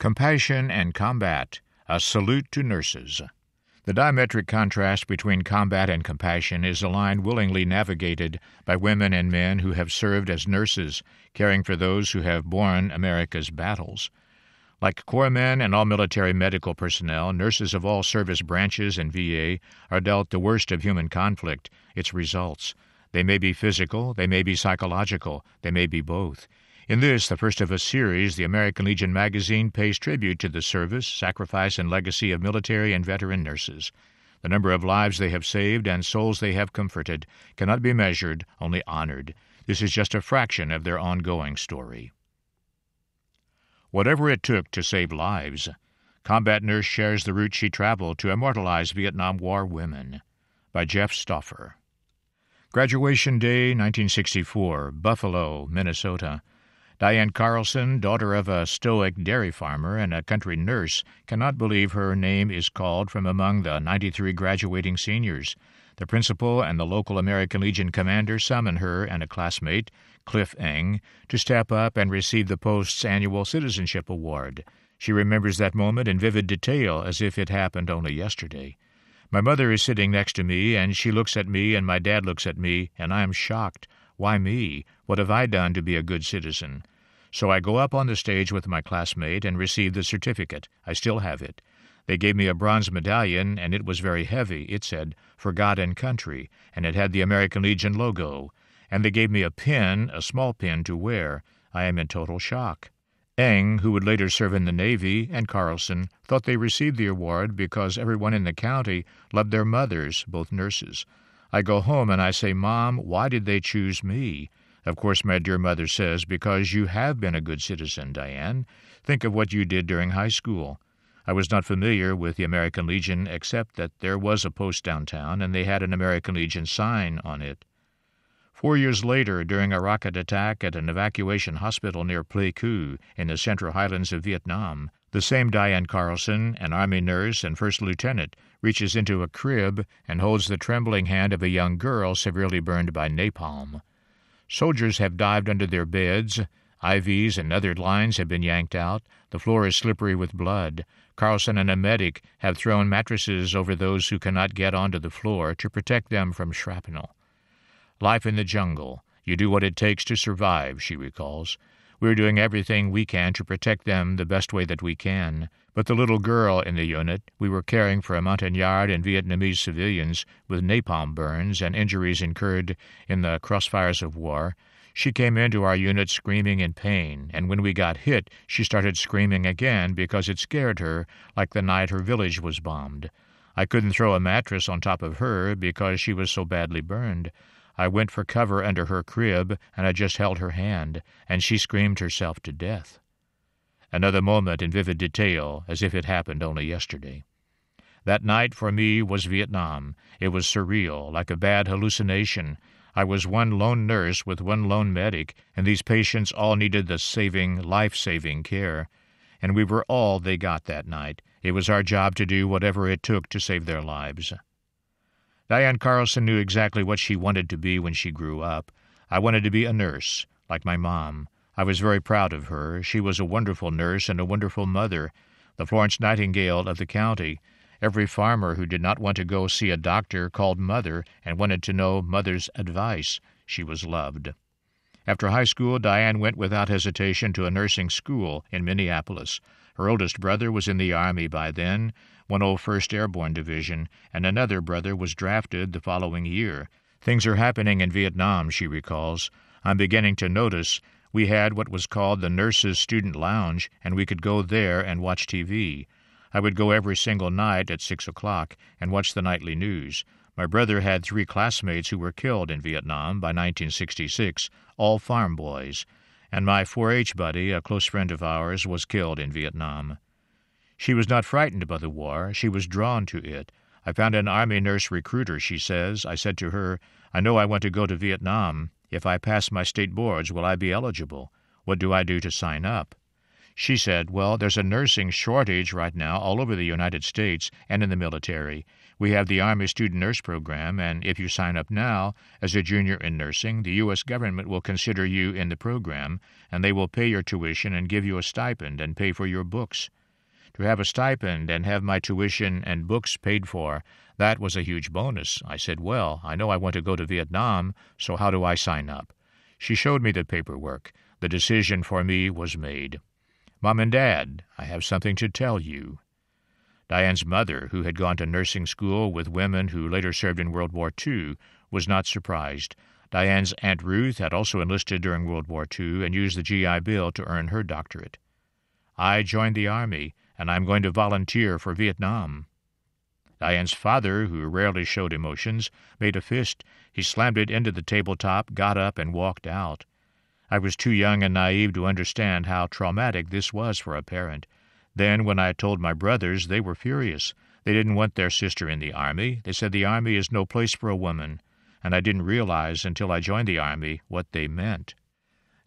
Compassion and Combat A Salute to Nurses. The diametric contrast between combat and compassion is a line willingly navigated by women and men who have served as nurses, caring for those who have borne America's battles. Like corpsmen and all military medical personnel, nurses of all service branches and VA are dealt the worst of human conflict, its results. They may be physical, they may be psychological, they may be both. In this, the first of a series, the American Legion magazine pays tribute to the service, sacrifice, and legacy of military and veteran nurses. The number of lives they have saved and souls they have comforted cannot be measured, only honored. This is just a fraction of their ongoing story. Whatever it took to save lives, Combat Nurse shares the route she traveled to immortalize Vietnam War women. By Jeff Stoffer. Graduation Day, 1964, Buffalo, Minnesota. Diane Carlson, daughter of a stoic dairy farmer and a country nurse, cannot believe her name is called from among the 93 graduating seniors. The principal and the local American Legion commander summon her and a classmate, Cliff Eng, to step up and receive the post's annual Citizenship Award. She remembers that moment in vivid detail as if it happened only yesterday. My mother is sitting next to me, and she looks at me, and my dad looks at me, and I am shocked. Why me? What have I done to be a good citizen? So I go up on the stage with my classmate and receive the certificate. I still have it. They gave me a bronze medallion, and it was very heavy. It said, For God and Country, and it had the American Legion logo. And they gave me a pin, a small pin, to wear. I am in total shock. Eng, who would later serve in the Navy, and Carlson thought they received the award because everyone in the county loved their mothers, both nurses. I go home and I say, Mom, why did they choose me? Of course, my dear mother says, because you have been a good citizen, Diane. Think of what you did during high school. I was not familiar with the American Legion except that there was a post downtown and they had an American Legion sign on it. Four years later, during a rocket attack at an evacuation hospital near Pleiku in the central highlands of Vietnam, the same Diane Carlson, an Army nurse and first lieutenant, reaches into a crib and holds the trembling hand of a young girl severely burned by napalm. Soldiers have dived under their beds. IVs and other lines have been yanked out. The floor is slippery with blood. Carlson and a medic have thrown mattresses over those who cannot get onto the floor to protect them from shrapnel. Life in the jungle. You do what it takes to survive, she recalls. We're doing everything we can to protect them the best way that we can. But the little girl in the unit we were caring for a Montagnard and Vietnamese civilians with napalm burns and injuries incurred in the crossfires of war. She came into our unit screaming in pain, and when we got hit, she started screaming again because it scared her, like the night her village was bombed. I couldn't throw a mattress on top of her because she was so badly burned. I went for cover under her crib, and I just held her hand, and she screamed herself to death. Another moment in vivid detail, as if it happened only yesterday. That night for me was Vietnam. It was surreal, like a bad hallucination. I was one lone nurse with one lone medic, and these patients all needed the saving, life saving care. And we were all they got that night. It was our job to do whatever it took to save their lives. Diane Carlson knew exactly what she wanted to be when she grew up. I wanted to be a nurse, like my mom. I was very proud of her. She was a wonderful nurse and a wonderful mother, the Florence Nightingale of the county. Every farmer who did not want to go see a doctor called Mother and wanted to know Mother's advice. She was loved. After high school, Diane went without hesitation to a nursing school in Minneapolis. Her oldest brother was in the Army by then, 101st Airborne Division, and another brother was drafted the following year. Things are happening in Vietnam, she recalls. I'm beginning to notice we had what was called the Nurses' Student Lounge, and we could go there and watch TV. I would go every single night at six o'clock and watch the nightly news. My brother had three classmates who were killed in Vietnam by 1966, all farm boys, and my 4 H buddy, a close friend of ours, was killed in Vietnam. She was not frightened by the war, she was drawn to it. I found an Army nurse recruiter, she says. I said to her, I know I want to go to Vietnam. If I pass my state boards, will I be eligible? What do I do to sign up? She said, Well, there's a nursing shortage right now all over the United States and in the military. We have the Army Student Nurse Program, and if you sign up now as a junior in nursing, the U.S. government will consider you in the program, and they will pay your tuition and give you a stipend and pay for your books. To have a stipend and have my tuition and books paid for, that was a huge bonus. I said, Well, I know I want to go to Vietnam, so how do I sign up? She showed me the paperwork. The decision for me was made. Mom and Dad, I have something to tell you. Diane's mother, who had gone to nursing school with women who later served in World War II, was not surprised. Diane's Aunt Ruth had also enlisted during World War II and used the GI Bill to earn her doctorate. I joined the Army, and I'm going to volunteer for Vietnam. Diane's father, who rarely showed emotions, made a fist. He slammed it into the tabletop, got up, and walked out. I was too young and naive to understand how traumatic this was for a parent. Then, when I told my brothers, they were furious. They didn't want their sister in the Army. They said the Army is no place for a woman. And I didn't realize until I joined the Army what they meant.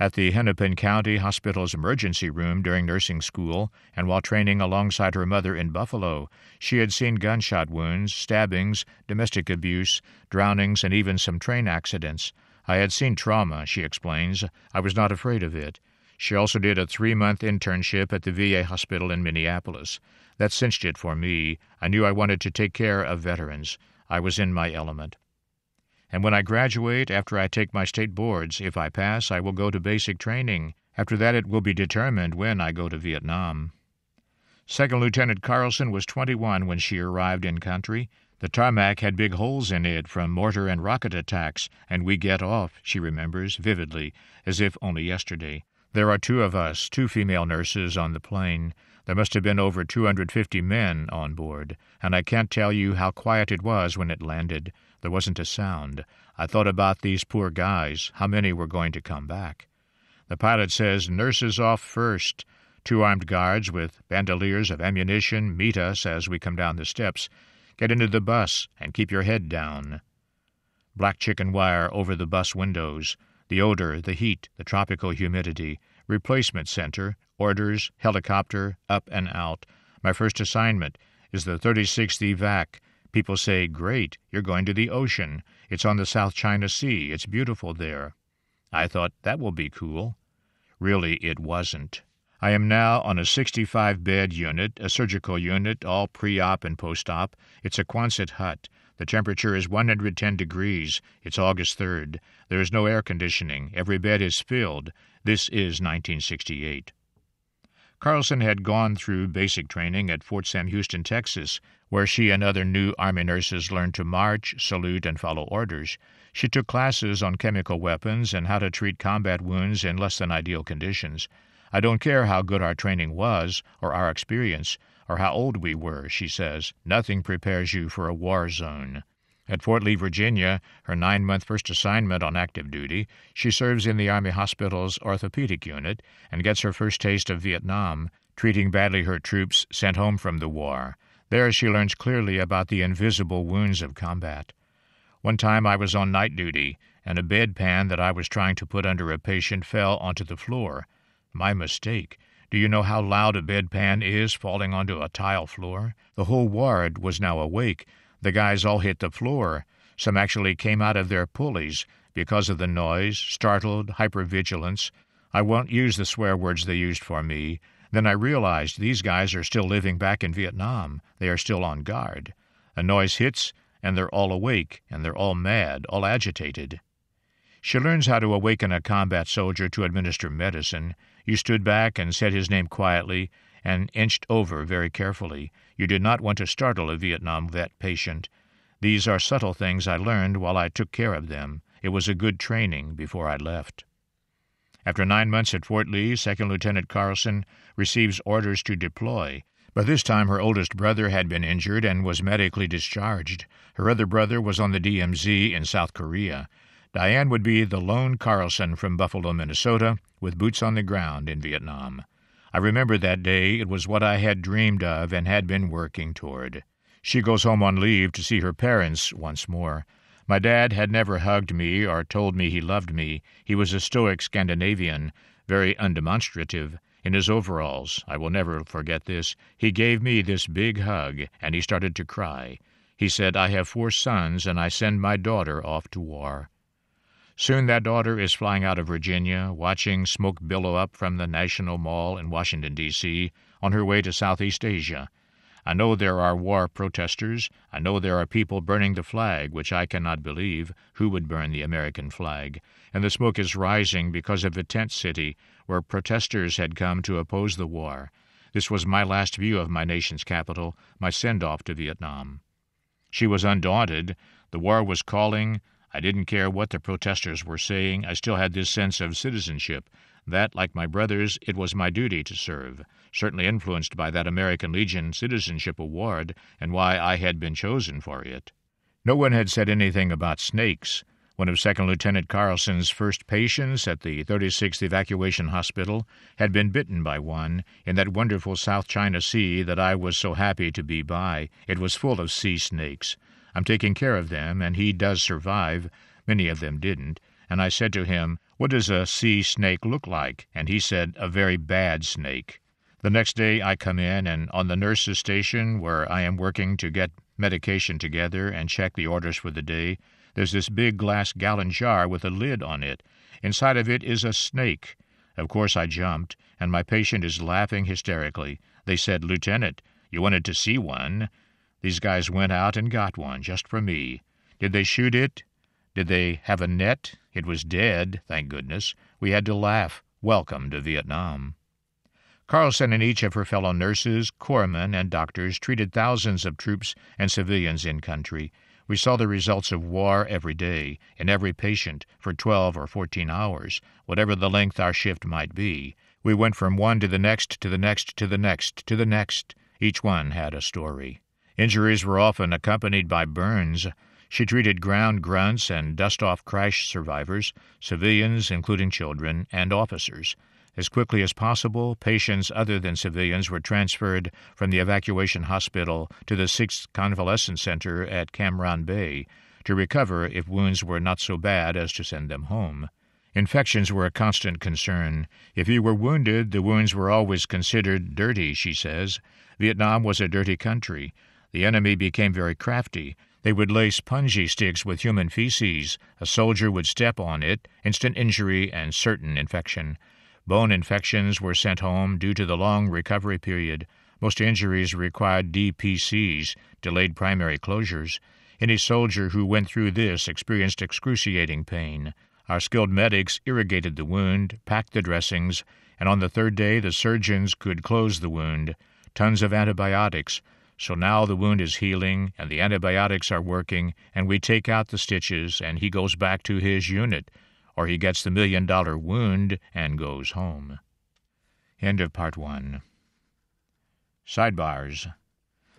At the Hennepin County Hospital's emergency room during nursing school, and while training alongside her mother in Buffalo, she had seen gunshot wounds, stabbings, domestic abuse, drownings, and even some train accidents. I had seen trauma, she explains. I was not afraid of it. She also did a three month internship at the VA hospital in Minneapolis. That cinched it for me. I knew I wanted to take care of veterans. I was in my element. And when I graduate, after I take my state boards, if I pass, I will go to basic training. After that, it will be determined when I go to Vietnam. Second Lieutenant Carlson was 21 when she arrived in country. The tarmac had big holes in it from mortar and rocket attacks, and we get off, she remembers vividly, as if only yesterday. There are two of us, two female nurses, on the plane. There must have been over 250 men on board, and I can't tell you how quiet it was when it landed. There wasn't a sound. I thought about these poor guys, how many were going to come back. The pilot says, Nurses off first. Two armed guards with bandoliers of ammunition meet us as we come down the steps. Get into the bus and keep your head down. Black chicken wire over the bus windows, the odor, the heat, the tropical humidity, replacement center, orders, helicopter, up and out. My first assignment is the 36th evac. People say, Great, you're going to the ocean. It's on the South China Sea. It's beautiful there. I thought, that will be cool. Really, it wasn't. I am now on a 65 bed unit, a surgical unit, all pre op and post op. It's a Quonset hut. The temperature is 110 degrees. It's August 3rd. There is no air conditioning. Every bed is filled. This is 1968. Carlson had gone through basic training at Fort Sam Houston, Texas, where she and other new Army nurses learned to march, salute, and follow orders. She took classes on chemical weapons and how to treat combat wounds in less than ideal conditions. I don't care how good our training was, or our experience, or how old we were, she says. Nothing prepares you for a war zone. At Fort Lee, Virginia, her nine month first assignment on active duty, she serves in the Army Hospital's orthopedic unit and gets her first taste of Vietnam, treating badly her troops sent home from the war. There she learns clearly about the invisible wounds of combat. One time I was on night duty, and a bedpan that I was trying to put under a patient fell onto the floor. My mistake. Do you know how loud a bedpan is falling onto a tile floor? The whole ward was now awake. The guys all hit the floor. Some actually came out of their pulleys because of the noise, startled, hypervigilance. I won't use the swear words they used for me. Then I realized these guys are still living back in Vietnam. They are still on guard. A noise hits, and they're all awake, and they're all mad, all agitated. She learns how to awaken a combat soldier to administer medicine. You stood back and said his name quietly and inched over very carefully. You did not want to startle a Vietnam vet patient. These are subtle things I learned while I took care of them. It was a good training before I left. After nine months at Fort Lee, Second Lieutenant Carlson receives orders to deploy. By this time, her oldest brother had been injured and was medically discharged. Her other brother was on the DMZ in South Korea. Diane would be the lone Carlson from Buffalo, Minnesota, with boots on the ground in Vietnam. I remember that day. It was what I had dreamed of and had been working toward. She goes home on leave to see her parents once more. My dad had never hugged me or told me he loved me. He was a stoic Scandinavian, very undemonstrative. in his overalls. I will never forget this. He gave me this big hug, and he started to cry. He said, I have four sons, and I send my daughter off to war. Soon that daughter is flying out of Virginia, watching smoke billow up from the National Mall in Washington, D.C., on her way to Southeast Asia. I know there are war protesters. I know there are people burning the flag, which I cannot believe. Who would burn the American flag? And the smoke is rising because of the tent city, where protesters had come to oppose the war. This was my last view of my nation's capital, my send off to Vietnam. She was undaunted. The war was calling. I didn't care what the protesters were saying. I still had this sense of citizenship that, like my brothers, it was my duty to serve, certainly influenced by that American Legion Citizenship Award and why I had been chosen for it. No one had said anything about snakes. One of Second Lieutenant Carlson's first patients at the 36th Evacuation Hospital had been bitten by one in that wonderful South China Sea that I was so happy to be by. It was full of sea snakes. I'm taking care of them, and he does survive. Many of them didn't. And I said to him, What does a sea snake look like? And he said, A very bad snake. The next day I come in, and on the nurse's station, where I am working to get medication together and check the orders for the day, there's this big glass gallon jar with a lid on it. Inside of it is a snake. Of course I jumped, and my patient is laughing hysterically. They said, Lieutenant, you wanted to see one. These guys went out and got one just for me. Did they shoot it? Did they have a net? It was dead, thank goodness. We had to laugh. Welcome to Vietnam. Carlson and each of her fellow nurses, corpsmen, and doctors treated thousands of troops and civilians in country. We saw the results of war every day, in every patient, for 12 or 14 hours, whatever the length our shift might be. We went from one to the next, to the next, to the next, to the next. Each one had a story. Injuries were often accompanied by burns. She treated ground grunts and dust off crash survivors, civilians, including children, and officers. As quickly as possible, patients other than civilians were transferred from the evacuation hospital to the 6th Convalescent Center at Cam Ranh Bay to recover if wounds were not so bad as to send them home. Infections were a constant concern. If you were wounded, the wounds were always considered dirty, she says. Vietnam was a dirty country. The enemy became very crafty. They would lace punji sticks with human feces. A soldier would step on it, instant injury and certain infection. Bone infections were sent home due to the long recovery period. Most injuries required DPCs, delayed primary closures. Any soldier who went through this experienced excruciating pain. Our skilled medics irrigated the wound, packed the dressings, and on the third day the surgeons could close the wound. Tons of antibiotics, so now the wound is healing and the antibiotics are working, and we take out the stitches and he goes back to his unit, or he gets the million dollar wound and goes home. End of part one. Sidebars.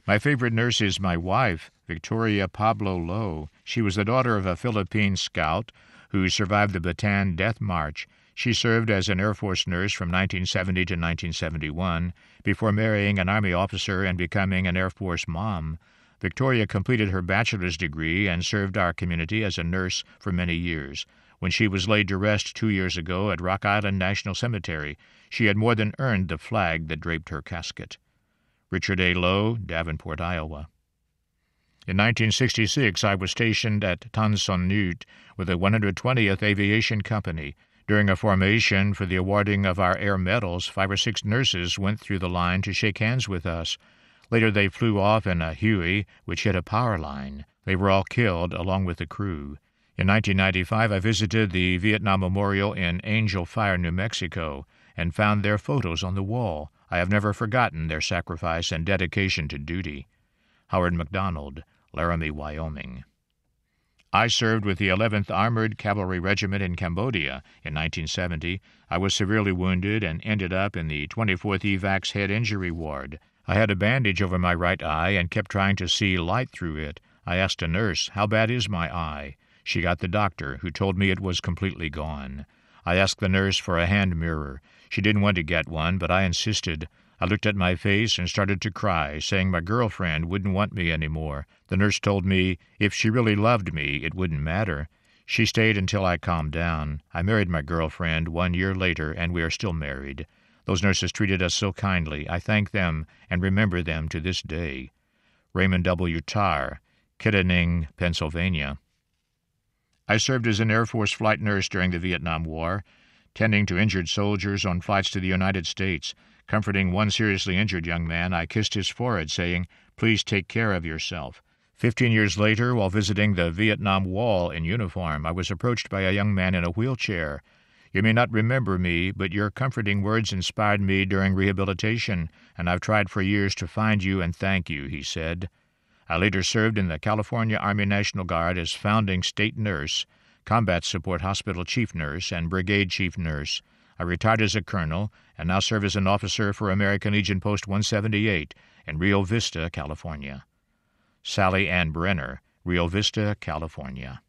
My favorite nurse is my wife, Victoria Pablo Lowe. She was the daughter of a Philippine scout who survived the Bataan Death March she served as an Air Force nurse from 1970 to 1971 before marrying an Army officer and becoming an Air Force mom. Victoria completed her bachelor's degree and served our community as a nurse for many years. When she was laid to rest two years ago at Rock Island National Cemetery, she had more than earned the flag that draped her casket. Richard A. Lowe, Davenport, Iowa. In 1966, I was stationed at Tan Son Nhut with the 120th Aviation Company. During a formation for the awarding of our air medals, five or six nurses went through the line to shake hands with us. Later they flew off in a Huey, which hit a power line. They were all killed, along with the crew. In 1995, I visited the Vietnam Memorial in Angel Fire, New Mexico, and found their photos on the wall. I have never forgotten their sacrifice and dedication to duty. Howard McDonald, Laramie, Wyoming. I served with the 11th Armored Cavalry Regiment in Cambodia in 1970. I was severely wounded and ended up in the 24th EVAC's head injury ward. I had a bandage over my right eye and kept trying to see light through it. I asked a nurse, How bad is my eye? She got the doctor, who told me it was completely gone. I asked the nurse for a hand mirror. She didn't want to get one, but I insisted. I looked at my face and started to cry, saying my girlfriend wouldn't want me any more. The nurse told me if she really loved me, it wouldn't matter. She stayed until I calmed down. I married my girlfriend one year later, and we are still married. Those nurses treated us so kindly. I thank them and remember them to this day. Raymond W. Tarr, Kittanning, Pennsylvania. I served as an Air Force flight nurse during the Vietnam War, tending to injured soldiers on flights to the United States. Comforting one seriously injured young man, I kissed his forehead, saying, Please take care of yourself. Fifteen years later, while visiting the Vietnam Wall in uniform, I was approached by a young man in a wheelchair. You may not remember me, but your comforting words inspired me during rehabilitation, and I've tried for years to find you and thank you, he said. I later served in the California Army National Guard as founding state nurse, combat support hospital chief nurse, and brigade chief nurse. I retired as a colonel and now serve as an officer for American Legion Post 178 in Rio Vista, California. Sally Ann Brenner, Rio Vista, California.